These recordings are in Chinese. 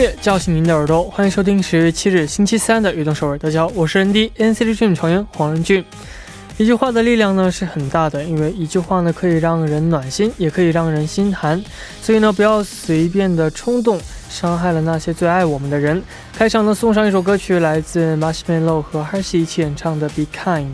乐叫醒您的耳朵，欢迎收听十月七日星期三的《运动首尔》。大家好，我是 ND NCT Dream 成员黄仁俊。一句话的力量呢是很大的，因为一句话呢可以让人暖心，也可以让人心寒。所以呢，不要随便的冲动，伤害了那些最爱我们的人。开场呢，送上一首歌曲，来自 Marshmello 和 Hershey 一起演唱的《Be Kind》。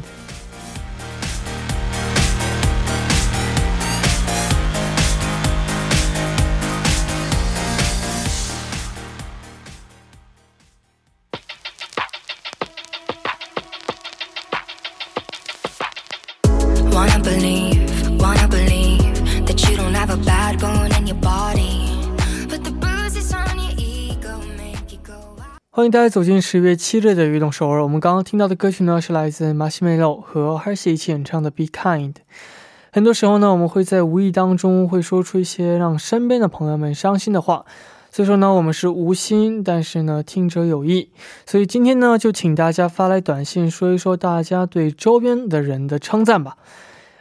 欢迎大家走进十月七日的运动首尔。我们刚刚听到的歌曲呢，是来自 Marshmello 和 Hershey 一起演唱的《Be Kind》。很多时候呢，我们会在无意当中会说出一些让身边的朋友们伤心的话。所以说呢，我们是无心，但是呢，听者有意。所以今天呢，就请大家发来短信，说一说大家对周边的人的称赞吧。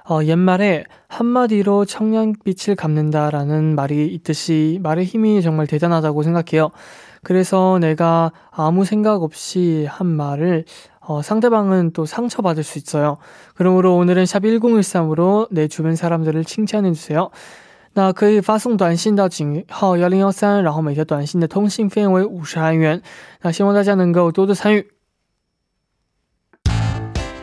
어옛말에한마디로청량빛을감는다라는말이있듯이말의힘이정말대단하다고생각해요 그래서 내가 아무 생각 없이 한 말을 어, 상대방은 또 상처받을 수 있어요. 그러므로 오늘은 샵 1013으로 내 주변 사람들을 칭찬해주세요. 那可以发送短信到井号幺零幺三，然后每条短信的通信费为五十韩元。那希望大家能够多多参与。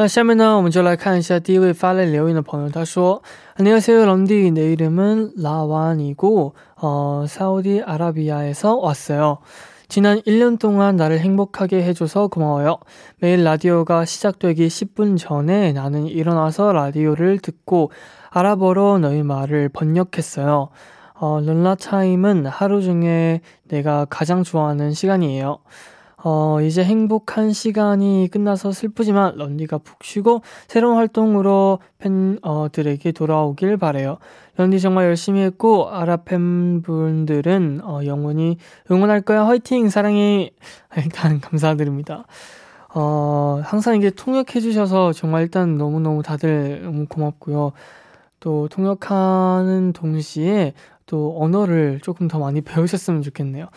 那下面呢，我们就来看一下第一位发来留言的朋友。他说：“안녕하세요런디내이름은라완이고어사우디아라비아에서왔어요지난1년동안나를행복하게해줘서고마워요매일라디오가시작되기10분전에나는일어나서라디오를듣고아랍어로너희말을번역했어요어룰라타임은하루중에내가가장좋아하는시간이에요 어, 이제 행복한 시간이 끝나서 슬프지만 런디가 푹 쉬고 새로운 활동으로 팬들에게 돌아오길 바래요. 런디 정말 열심히 했고 아랍 팬분들은 어, 영원히 응원할 거야. 화이팅 사랑해. 일단 감사드립니다. 어, 항상 이게 통역해 주셔서 정말 일단 너무너무 다들 너무 고맙고요. 또 통역하는 동시에 또 언어를 조금 더 많이 배우셨으면 좋겠네요.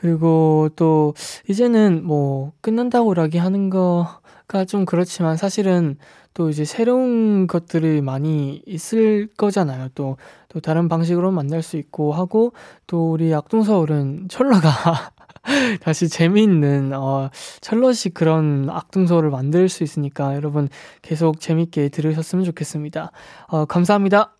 그리고 또 이제는 뭐 끝난다고 이야기하는 거가 좀 그렇지만 사실은 또 이제 새로운 것들이 많이 있을 거잖아요. 또, 또 다른 방식으로 만날 수 있고 하고 또 우리 악동서울은 철러가 다시 재미있는 어 철러식 그런 악동서울을 만들 수 있으니까 여러분 계속 재밌게 들으셨으면 좋겠습니다. 어 감사합니다.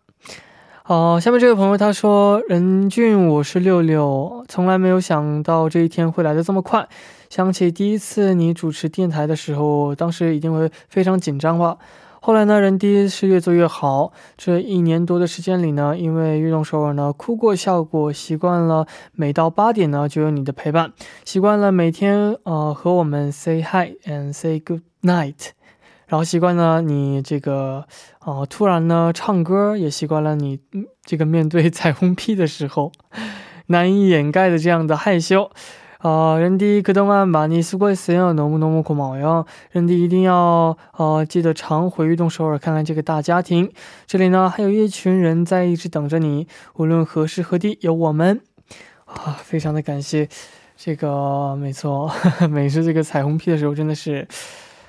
哦，下面这位朋友他说：“任俊，我是六六，从来没有想到这一天会来的这么快。想起第一次你主持电台的时候，当时一定会非常紧张吧。后来呢，人第一是越做越好。这一年多的时间里呢，因为运动首尔呢，哭过笑过，习惯了每到八点呢就有你的陪伴，习惯了每天呃和我们 say hi and say good night。”然后习惯了你这个，哦，突然呢唱歌，也习惯了你这个面对彩虹屁的时候难以掩盖的这样的害羞。 어, 랜디 그동안 많이 수고했어요. 너무너무 고마워요. 랜디 一定要呃记得常回运动首尔看看这个大家庭。这里呢还有一群人在一直等着你，无论何时何地有我们。啊，非常的感谢，这个没错，每次这个彩虹屁的时候真的是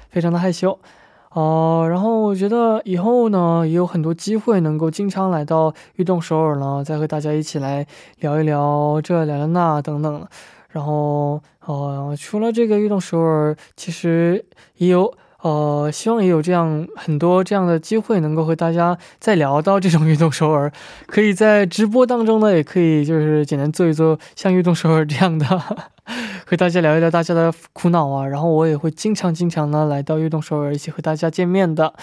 非常的害羞。 哦，然后我觉得以后呢也有很多机会能够经常来到运动首尔呢，再和大家一起来聊一聊这聊聊那等等。然后，哦，除了这个运动首尔，其实也有。呃，希望也有这样很多这样的机会，能够和大家再聊到这种运动首尔，可以在直播当中呢，也可以就是简单做一做像运动首尔这样的，和大家聊一聊大家的苦恼啊。然后我也会经常经常呢来到运动首尔，一起和大家见面的。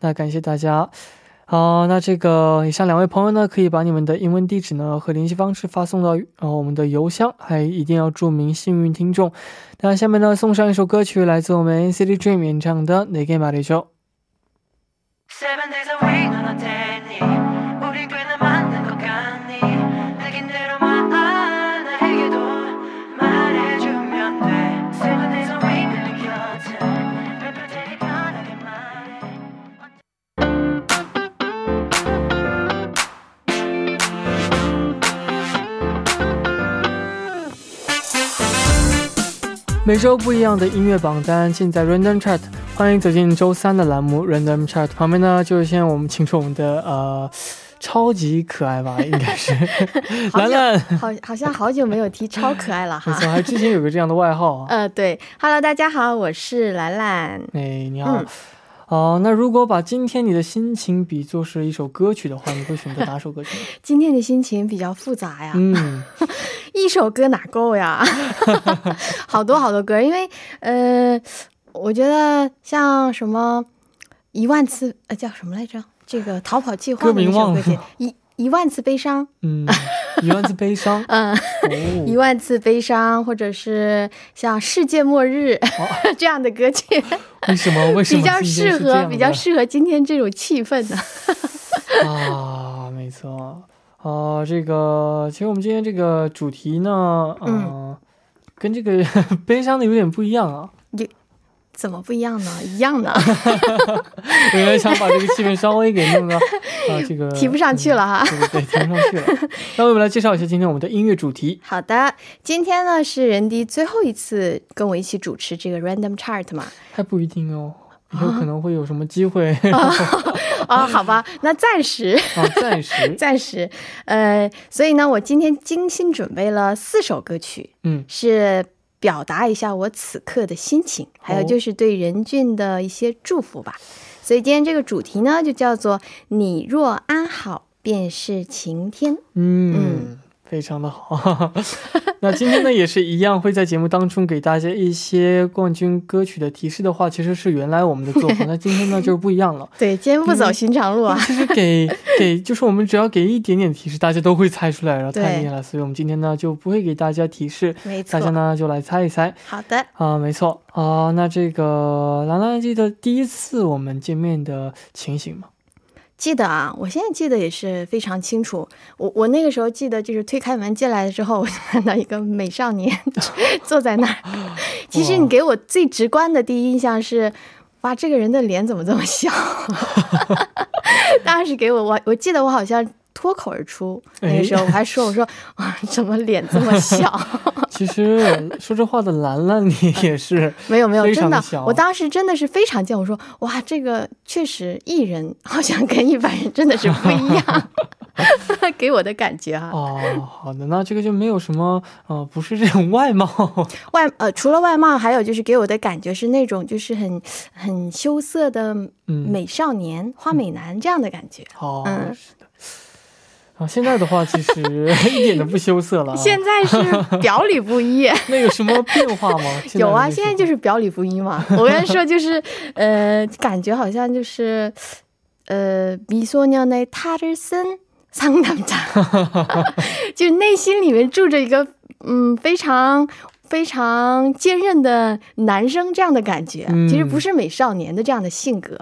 那感谢大家。好，那这个以上两位朋友呢，可以把你们的英文地址呢和联系方式发送到呃我们的邮箱，还一定要注明幸运听众。那下面呢，送上一首歌曲，来自我们 City Dream 演唱的《내게말해 줘》。 每周不一样的音乐榜单，尽在 Random Chart。欢迎走进周三的栏目 Random Chart。旁边呢，就是现在我们请出我们的呃超级可爱吧，应该是兰兰。好，好像好久没有提 超可爱了哈。没错，还之前有个这样的外号。呃，对，Hello，大家好，我是兰兰。哎，你好。哦，那如果把今天你的心情比作是一首歌曲的话，你会选择哪首歌曲？今天的心情比较复杂呀，嗯，一首歌哪够呀？好多好多歌，因为呃，我觉得像什么一万次呃叫什么来着？这个逃跑计划的那首歌曲一。一万次悲伤，嗯，一万次悲伤，嗯，一万次悲伤，或者是像世界末日 这样的歌曲，为什么？为什么比较适合比较适合今天这种气氛呢？啊，没错，啊，这个其实我们今天这个主题呢，嗯，跟这个悲伤的有点不一样啊。怎么不一样呢？一样的。有人想把这个气氛稍微给弄到 啊，这个提不上去了哈。对对，提不上去了。那我们来介绍一下今天我们的音乐主题。好的，今天呢是人迪最后一次跟我一起主持这个 Random Chart 嘛？还不一定哦，以后可能会有什么机会。啊，好吧，那暂时啊，暂时暂时。呃，所以呢，我今天精心准备了四首歌曲，嗯，是。表达一下我此刻的心情，还有就是对任俊的一些祝福吧。所以今天这个主题呢，就叫做“你若安好，便是晴天”。嗯。非常的好，那今天呢也是一样，会在节目当中给大家一些冠军歌曲的提示的话，其实是原来我们的作风。那今天呢就是不一样了，对，今天不走寻常路啊。其实给给就是我们只要给一点点提示，大家都会猜出来，然后太厉害了。所以我们今天呢就不会给大家提示，没错，大家呢就来猜一猜。好的，啊，没错啊，那这个兰兰记得第一次我们见面的情形吗？记得啊，我现在记得也是非常清楚。我我那个时候记得，就是推开门进来了之后，我就看到一个美少年 坐在那儿。其实你给我最直观的第一印象是，哇，这个人的脸怎么这么小？当时给我，我我记得我好像。脱口而出，那个时候我还说：“我说啊，怎么脸这么小？” 其实说这话的兰兰，你也是没有没有真的，我当时真的是非常贱。我说：“哇，这个确实艺人好像跟一般人真的是不一样，给我的感觉哈。”哦，好的，那这个就没有什么呃，不是这种外貌外呃，除了外貌，还有就是给我的感觉是那种就是很很羞涩的美少年、花美男这样的感觉。哦，嗯。啊，现在的话其实一点都不羞涩了。现在是表里不一。那有什么变化吗？有啊，现在就是表里不一嘛。我跟你说，就是呃，感觉好像就是呃，미소년의탈을쓴상남 자， 就内心里面住着一个嗯非常非常坚韧的男生这样的感觉。其实不是美少年的这样的性格。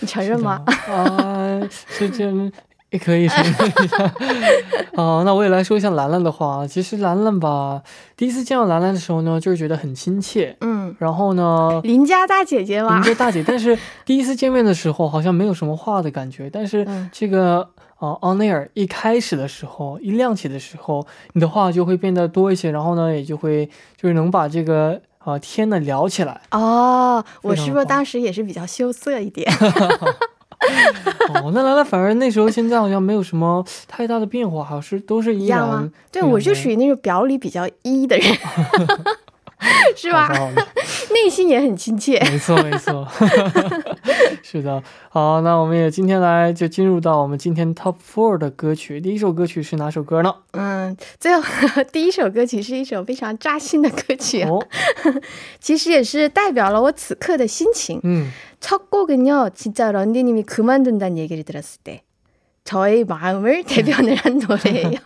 你承认吗？啊，是这样。 也可以省略一下。哦，那我也来说一下兰兰的话。其实兰兰吧，第一次见到兰兰的时候呢，就是觉得很亲切。嗯，然后呢，邻家大姐姐吧，邻家大姐。但是第一次见面的时候，好像没有什么话的感觉。但是这个呃，on air 一开始的时候，一亮起的时候，你的话就会变得多一些。然后呢，也就会就是能把这个呃天呢聊起来。哦，我是不是当时也是比较羞涩一点？哦，那那那反而那时候现在好像没有什么太大的变化，好像是都是一样吗？对，我就属于那种表里比较一的人，是吧？内心也很亲切。没错，没错。是的，好，那我们也今天来就进入到我们今天 Top Four 的歌曲。第一首歌曲是哪首歌呢？嗯，最后第一首歌曲是一首非常扎心的歌曲，哦、其实也是代表了我此刻的心情。嗯。첫 곡은요, 진짜 런디님이 그만둔다는 얘기를 들었을 때 저의 마음을 대변을 한 노래예요.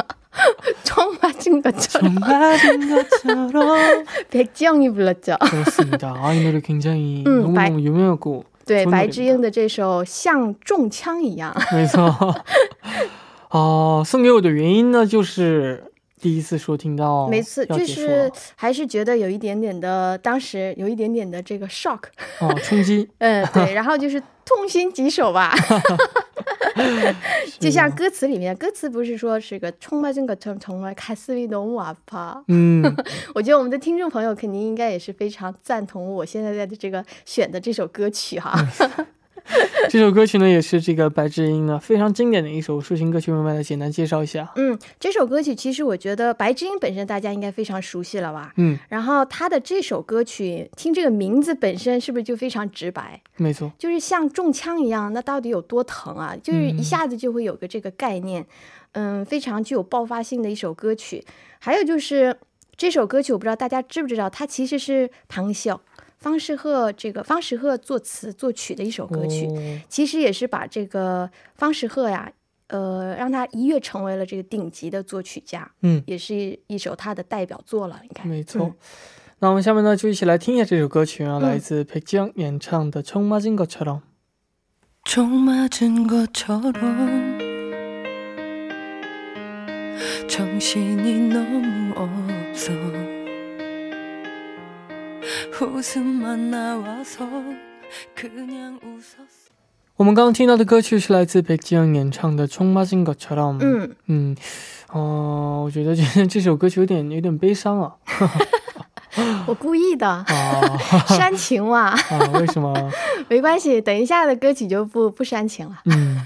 총 맞은 것처럼. 총 맞은 것처럼. 백지영이 불렀죠. 그렇습니다. 아, 이 노래 굉장히 음, 너무너무 유명하고 对白之英的这首像中枪一样没错呃送给我的原因呢就是 第一次说听到，每次就是还是觉得有一点点的，当时有一点点的这个 shock，哦，冲击，嗯，对，然后就是痛心疾首吧，就像歌词里面，歌词不是说是个充满这个从从来开思维浓瓦帕，嗯，我觉得我们的听众朋友肯定应该也是非常赞同我现在在的这个选的这首歌曲哈。这首歌曲呢，也是这个白智英呢非常经典的一首抒情歌曲，我们来简单介绍一下。嗯，这首歌曲其实我觉得白智英本身大家应该非常熟悉了吧？嗯，然后他的这首歌曲，听这个名字本身是不是就非常直白？没错，就是像中枪一样，那到底有多疼啊？就是一下子就会有个这个概念，嗯，非常具有爆发性的一首歌曲。还有就是这首歌曲，我不知道大家知不知道，它其实是唐笑。方世赫这个方世赫作词作曲的一首歌曲，其实也是把这个方世赫呀，呃，让他一跃成为了这个顶级的作曲家。嗯，也是一首他的代表作了，应该没错。那我们下面呢，就一起来听一下这首歌曲啊，来自裴江演唱的《총맞은것처럼》。총맞은것처럼정신이너무없어 我们刚刚听到的歌曲是来自백지영演唱的《冲마진것처럼》。嗯嗯，哦，我觉得今天这首歌曲有点有点悲伤啊。我故意的，哦、煽情嘛、啊？为什么？没关系，等一下的歌曲就不不煽情了。嗯，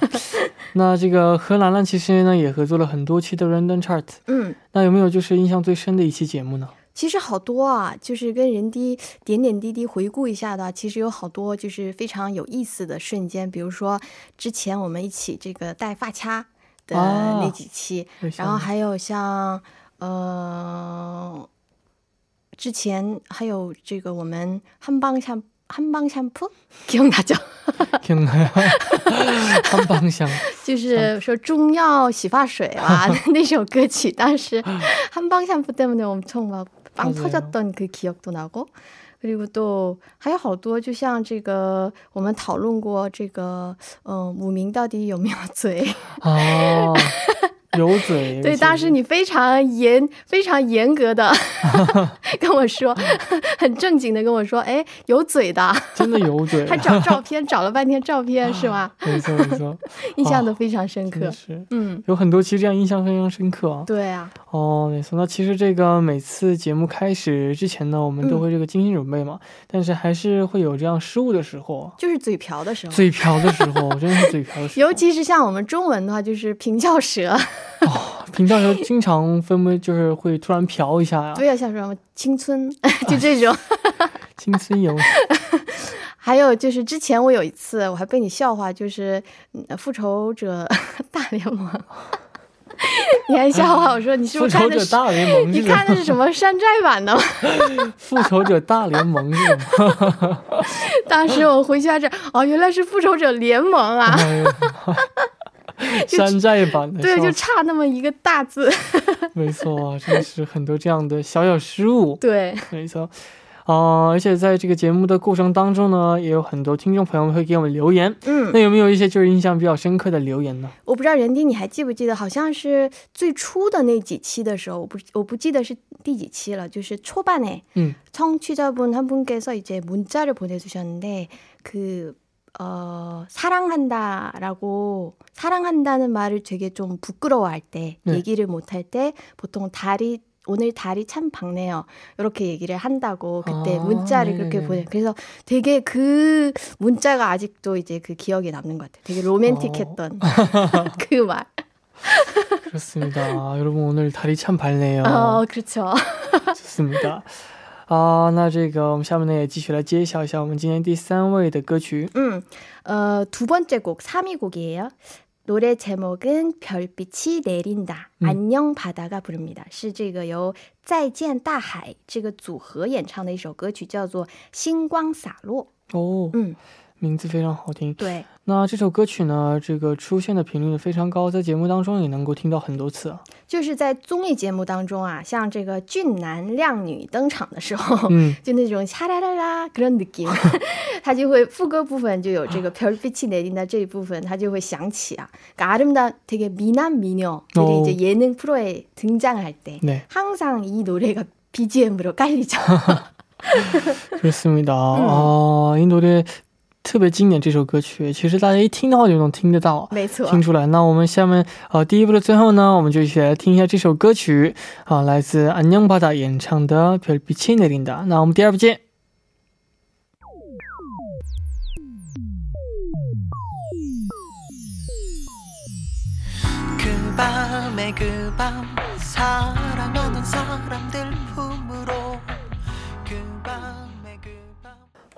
那这个和兰兰其实呢也合作了很多期的 Random Chart。嗯，那有没有就是印象最深的一期节目呢？其实好多啊，就是跟人滴点点滴滴回顾一下的，其实有好多就是非常有意思的瞬间。比如说之前我们一起这个戴发卡的那几期，然后还有像嗯，之前还有这个我们汉邦香汉邦香扑 姜大叫姜大脚汉邦香，就是说中药洗发水啦 那首歌曲，当时汉邦香扑对不对我们痛了。 빵터졌던그기억도나고그리고또还有好多，就像这个我们讨论过这个，嗯，母名到底有没有嘴？哦。 有嘴，对，当时你非常严、非常严格的 跟我说，很正经的跟我说，哎，有嘴的，真的有嘴，还找照片，找了半天照片，是吗？没错，没错，印象都非常深刻。是，嗯，有很多其实这样印象非常深刻。对啊。哦，没错。那其实这个每次节目开始之前呢，我们都会这个精心准备嘛，但是还是会有这样失误的时候，就是嘴瓢的时候，嘴瓢的时候，真的是嘴瓢的时候。尤其是像我们中文的话，就是平翘舌。哦，平常时候经常分不就是会突然瓢一下呀？对呀，像什么青春，就这种青春有。还有就是之前我有一次我还被你笑话，就是复仇者大联盟。你还笑话我说你是不是看的是大联盟？你看的是什么山寨版的？复仇者大联盟是吗？当时我回家这哦，原来是复仇者联盟啊。山寨版的，对，就差那么一个大字。没错，真的是很多这样的小小失误。对，没错。 呃，而且在这个节目的过程当中呢，也有很多听众朋友们会给我们留言。嗯那有没有一些就是印象比较深刻的留言呢？我不知道任丁你还记不记得，好像是最初的那几期的时候，我不我不记得是第几期了，就是초반에 嗯 청취자분 한 분께서 이제 문자를 보내주셨는데 그 어, 사랑한다라고 사랑한다는 말을 되게 좀 부끄러워할 때 네. 얘기를 못할 때 보통 달이 오늘 달이 참 밝네요. 이렇게 얘기를 한다고 그때 아, 문자를 네네네. 그렇게 보내. 그래서 되게 그 문자가 아직도 이제 그 기억에 남는 것 같아요. 되게 로맨틱했던 그 말. 그렇습니다. 여러분 오늘 달이 참 밝네요. 어, 그렇죠. 좋습니다. 啊，那这个我们下面呢也继续来揭晓一下我们今天第三位的歌曲。 음, 어, 두 번째 곡 3위 곡이에요. 노래 제목은 별빛이 내린다. 음. 안녕 바다가 부릅니다. 是这个由再见大海这个组合演唱的一首歌曲，叫做《星光洒落》。哦，嗯， 名字非常好听。对，那这首歌曲呢，这个出现的频率非常高，在节目当中也能够听到很多次啊。就是在综艺节目当中啊，像这个俊男靓女登场的时候，嗯，就那种차라라라 그런 느낌，他就会副歌部分就有这个별빛이내린다这一部分，他就会响起啊，그아름다되게미남미녀들이 어. 이제 예능 프로에 등장할 때 네, 항상 이 노래가 BGM으로 깔리죠. 그렇습니다. 嗯啊，이 노래 特别经典，这首歌曲其实大家一听的话就能听得到。没错，听出来，那我们下面呃第一部的最后呢，我们就一起来听一下这首歌曲啊，来自안녕바다演唱的《별빛이내린다》。那我们第二部见。 그 밤에 그 밤 사랑하는 사람들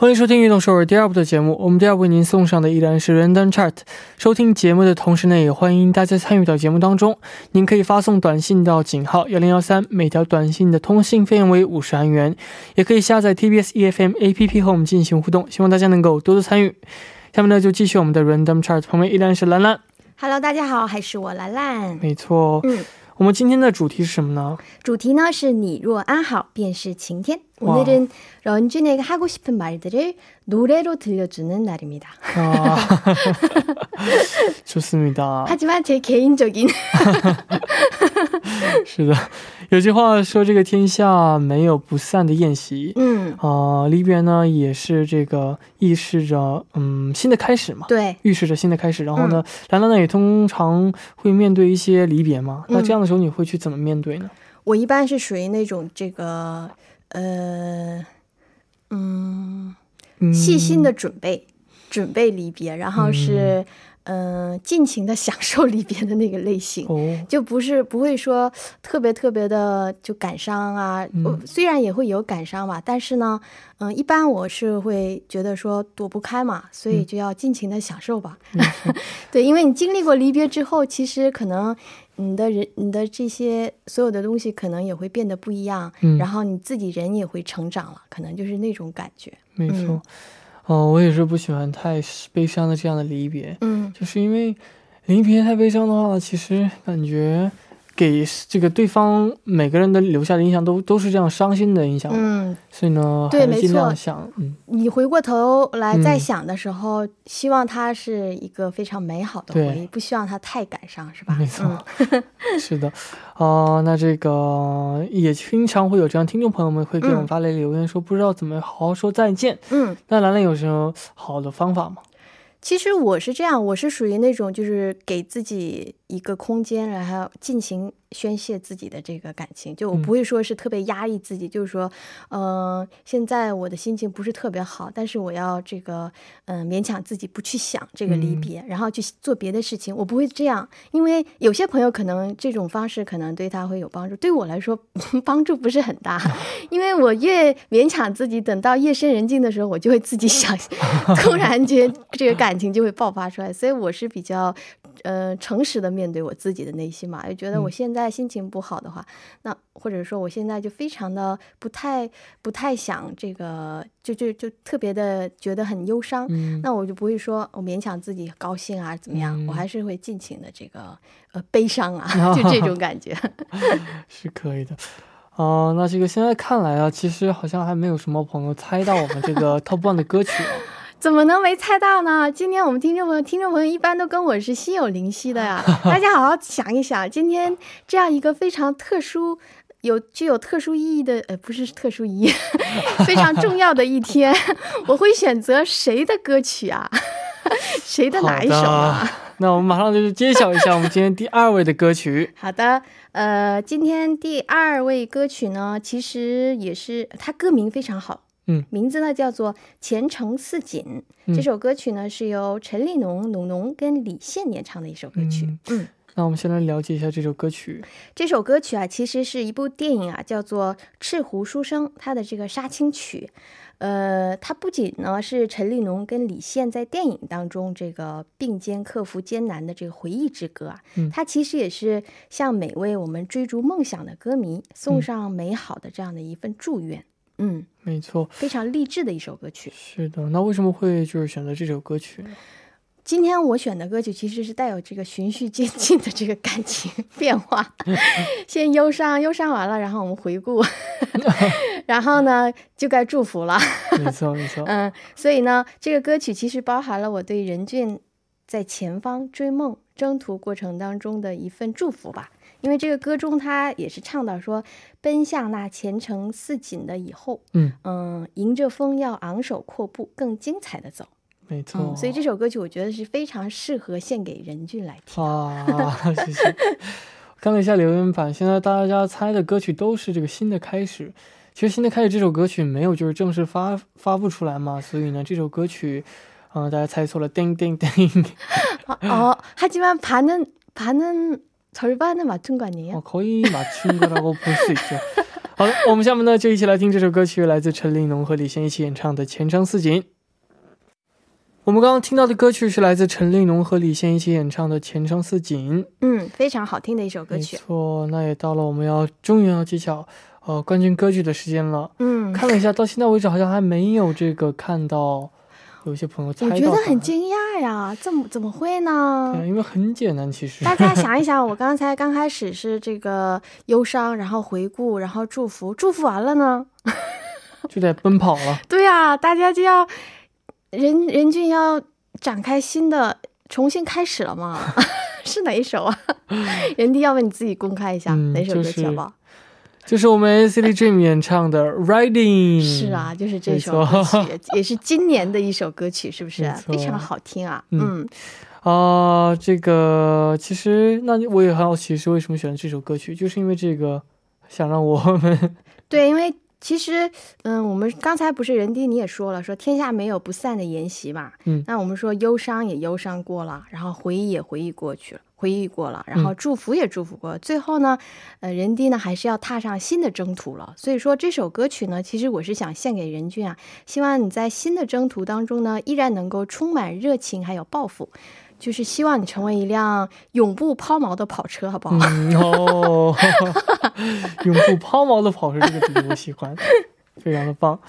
欢迎收听《运动首尔》第二部的节目，我们第二部为您送上的依然是 Random Chart。收听节目的同时呢，也欢迎大家参与到节目当中。您可以发送短信到井号幺零幺三，每条短信的通信费用为五十韩元，也可以下载 TBS EFM APP 和我们进行互动。希望大家能够多多参与。下面呢，就继续我们的 Random Chart，旁边依然是兰兰。Hello，大家好，还是我兰兰。没错，嗯，我们今天的主题是什么呢？主题呢是你若安好，便是晴天。 와. 오늘은 런쥔에게 하고 싶은 말들을 노래로 들려주는 날입니다. 啊， 좋습니다。 하지만 제 개인적인 是的，有句话说这个天下没有不散的宴席。 음 啊、离别呢也是这个预示着嗯新的开始嘛，对，预示着新的开始。然后呢，兰兰呢也通常会面对一些离别嘛，那这样的时候你会去怎么面对呢？我一般是属于那种这个 呃嗯嗯。细心的准备，准备离别，然后是嗯、呃尽情的享受离别的那个类型。哦，就不是不会说特别特别的就感伤啊，嗯虽然也会有感伤吧，但是呢，嗯、一般我是会觉得说躲不开嘛，所以嗯就要尽情的享受吧。对，因为你经历过离别之后，其实可能你的人、你的这些所有的东西可能也会变得不一样，嗯然后你自己人也会成长了，可能就是那种感觉。没错。哦，我也是不喜欢太悲伤的这样的离别，嗯，就是因为离别太悲伤的话，其实感觉给这个对方每个人的留下的印象都都是这样伤心的印象，嗯，所以呢，对没错。想，嗯，你回过头来嗯。再想的时候，希望它是一个非常美好的回忆，不希望它太感伤，是吧？没错。嗯，是的，啊、那这个也经常会有这样听众朋友们会给我们嗯。发来留言说，不知道怎么好好说再见。嗯，那兰兰有什么好的方法吗？其实我是这样，我是属于那种就是给自己一个空间，然后尽情宣泄自己的这个感情，就我嗯。不会说是特别压抑自己，就是说，嗯、现在我的心情不是特别好，但是我要这个，嗯、勉强自己不去想这个离嗯。别，然后去做别的事情，我不会这样，因为有些朋友可能这种方式可能对他会有帮助，对我来说 帮助不是很大，因为我越勉强自己，等到夜深人静的时候，我就会自己想，突然间这个感情就会爆发出来，所以我是比较，呃，诚实的面对我自己的内心嘛，就觉得我嗯现在心情不好的话，那或者说我现在就非常的不太不太想这个，就就就特别的觉得很忧伤，嗯，那我就不会说我勉强自己高兴啊怎么样，嗯我还是会尽情的这个呃悲伤啊，就这种感觉。是可以的。哦，那这个现在看来啊，其实好像还没有什么朋友猜到我们这个 Top One 的歌曲啊。怎么能没猜到呢？今天我们听众朋友，听众朋友一般都跟我是心有灵犀的呀。大家好好想一想，今天这样一个非常特殊、有具有特殊意义的，呃，不是特殊意义，非常重要的一天，我会选择谁的歌曲啊？谁的哪一首啊？那我们马上就是揭晓一下我们今天第二位的歌曲。好的，呃，今天第二位歌曲呢，其实也是它歌名非常好。嗯，名字呢叫做《前程似锦》。这首歌曲呢是由陈立农、农农跟李现演唱的一首歌曲。嗯，那我们先来了解一下这首歌曲。这首歌曲啊，其实是一部电影啊，叫做《赤狐书生》，它的这个杀青曲。呃，它不仅呢是陈立农跟李现在电影当中这个并肩克服艰难的这个回忆之歌啊，它其实也是向每位我们追逐梦想的歌迷送上美好的这样的一份祝愿。嗯，没错，非常励志的一首歌曲。是的，那为什么会就是选择这首歌曲呢？今天我选的歌曲其实是带有这个循序渐进的这个感情变化，先忧伤，忧伤完了，然后我们回顾，然后呢就该祝福了。没错，没错。嗯，所以呢，这个歌曲其实包含了我对任俊在前方追梦征途过程当中的一份祝福吧。因为这个歌中，他也是唱到说，奔向那前程似锦的以后，嗯嗯，迎着风要昂首阔步，更精彩的走。没错，所以这首歌曲我觉得是非常适合献给任俊来听。啊，谢谢。看了一下留言板，现在大家猜的歌曲都是这个新的开始。其实新的开始这首歌曲没有就是正式发发布出来嘛，所以呢，这首歌曲，嗯，大家猜错了，叮叮叮。哦，하지만반은반은 절반은맞춘거아니에요 거의맞춘거라고볼수있죠好的，我们下面呢就一起来听这首歌曲，来自陈立农和李现一起演唱的《前程似锦》。我们刚刚听到的歌曲是来自陈立农和李现一起演唱的《前程似锦》。嗯，非常好听的一首歌曲。没错，那也到了我们要终于要揭晓呃冠军歌曲的时间了。嗯，看了一下，到现在为止好像还没有这个看到 有些朋友猜到。我觉得很惊讶呀，怎么怎么会呢？对，因为很简单，其实。大家想一想，我刚才刚开始是这个忧伤，然后回顾，然后祝福，祝福完了呢，就得奔跑了。对呀，大家就要。任任俊要展开新的重新开始了吗？是哪一首啊？任弟，要不你自己公开一下哪首歌曲好不好？就是我们 City Dream 演唱的《Riding》。是啊，就是这首歌曲，也是今年的一首歌曲，是不是？非常好听啊！嗯啊，这个其实那我也很好奇，是为什么选这首歌曲？就是因为这个想让我们对，因为。其实，嗯，我们刚才不是人丁你也说了，说天下没有不散的筵席嘛。嗯，那我们说忧伤也忧伤过了，然后回忆也回忆过去了，回忆过了，然后祝福也祝福过，最后呢，呃，人丁呢还是要踏上新的征途了。所以说这首歌曲呢，其实我是想献给任俊啊，希望你在新的征途当中呢，依然能够充满热情还有抱负。就是希望你成为一辆永不抛锚的跑车，好不好？哦，永不抛锚的跑车这个比喻我喜欢，非常的棒。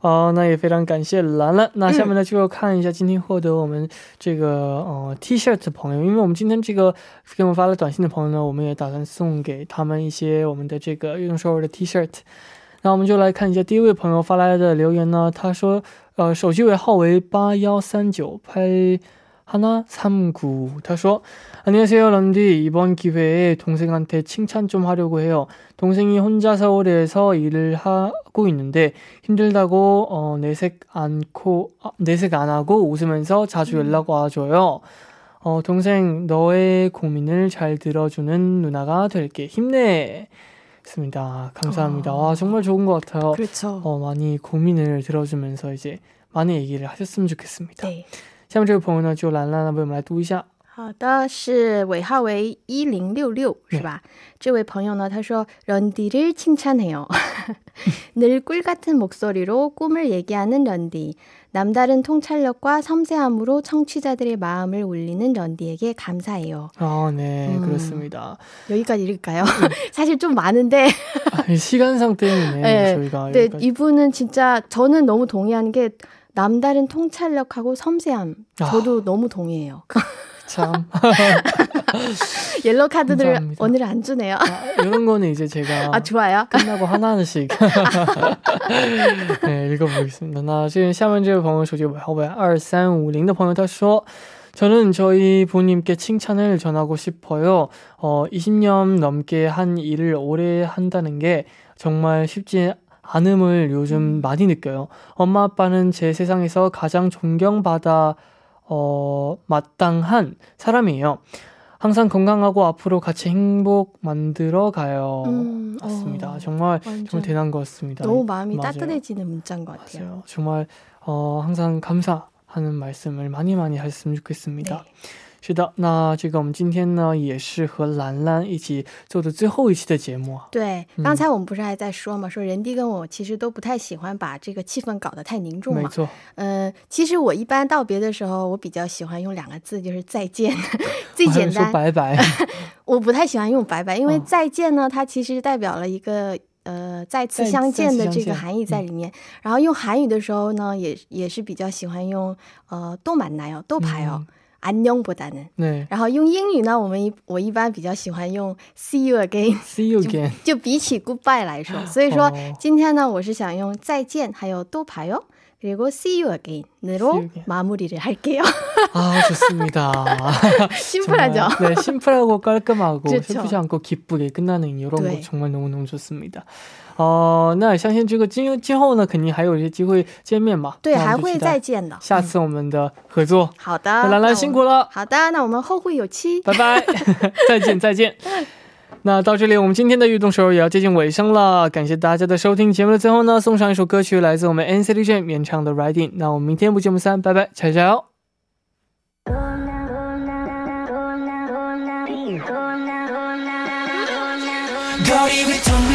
哦，那也非常感谢兰兰。那下面呢就要看一下今天获得我们这个呃 T 恤的朋友，因为我们今天这个给我们发了短信的朋友呢，我们也打算送给他们一些我们的这个运动收入的 T 恤。那我们就来看一下第一位朋友发来的留言呢，他说，呃，手机尾号为八幺三九拍。 하나 39. 他说 안녕하세요 런디 이번 기회에 동생한테 칭찬 좀 하려고 해요. 동생이 혼자 서울에서 일을 하고 있는데 힘들다고 어, 내색 않고 아, 내색 안 하고 웃으면서 자주 음. 연락 와줘요. 어, 동생 너의 고민을 잘 들어주는 누나가 될게 힘내. 습니다 감사합니다. 어. 와 정말 좋은 것 같아요. 그렇죠. 어, 많이 고민을 들어주면서 이제 많이 얘기를 하셨으면 좋겠습니다. 네. 下面这位朋友呢，就兰兰为我们来读一下。好的，是尾号为一零六六，是吧？这位朋友呢，他说：“런디를칭찬해요 늘꿀같은목소리로꿈을얘기하는런디남다른통찰력과섬세함으로청취자들의마음을울리는런디에게감사해요 아, 네, 음, 그렇습니다. 여기까지 읽을까요? 사실 좀 많은데 시간상 때문에 네, 저희가 네, 이분은 진짜 저는 너무 동의하는 게 남다른 통찰력하고 섬세함. 아. 저도 아. 너무 동의해요. 참. 옐로 카드들 감사합니다. 오늘 안 주네요. 아, 이런 거는 이제 제가 아 좋아요. 끝나고 하나하나씩 네, 읽어보겠습니다. 那这下面这位朋友手机尾号为二三五零的朋友他说 저는 저희 부모님께 칭찬을 전하고 싶어요. 어, 20년 넘게 한 일을 오래 한다는 게 정말 쉽지 않음을 요즘 많이 느껴요. 엄마 아빠는 제 세상에서 가장 존경받아 어, 마땅한 사람이에요. 항상 건강하고 앞으로 같이 행복 만들어 가요. 음, 맞습니다. 어, 정말 정말 대단한 것 같습니다. 너무 마음이 맞아요. 따뜻해지는 문자인 것 같아요. 맞아요. 정말 어, 항상 감사하는 말씀을 많이 많이 하셨으면 좋겠습니다. 是的，那这个我们今天呢也是和兰兰一起做的最后一期的节目啊。对，嗯刚才我们不是还在说嘛，说人弟跟我其实都不太喜欢把这个气氛搞得太凝重嘛。没错，嗯、其实我一般道别的时候，我比较喜欢用两个字，就是再见，最简单。拜拜。我不太喜欢用拜拜，因为哦再见呢，它其实代表了一个呃再次相见的这个含义在里面。然后用韩语的时候呢，也也是比较喜欢用呃都满来哦，都排哦， 안녕보다는。 对然后用英语呢，我们一我一般比较喜欢用 see you again， ，See you again。就比起 goodbye 来说，所以说、哦今天呢，我是想用再见，还有都排哦，그리고 see you See again으로 you again. 마무리를 할게요. 아 좋습니다. 심플하죠? 정말, 네, 심플하고 깔끔하고 그렇죠. 슬프지 않고 기쁘게 끝나는 이런 네. 거 정말 너무 너무 좋습니다. 哦，那相信这个今今后呢，肯定还有一些机会见面嘛。对，那我还会们就期待再见的。下次我们的合作。好的，那兰兰那我辛苦了，好的，那我们后会有期。拜拜，再见再见。那到这里，我们今天的运动手也要接近尾声了。感谢大家的收听。节目的最后呢，送上一首歌曲，来自我们 NCT Dream 演唱的《Riding》。那我们明天不见不散，拜拜，加油！ Louis Vuitton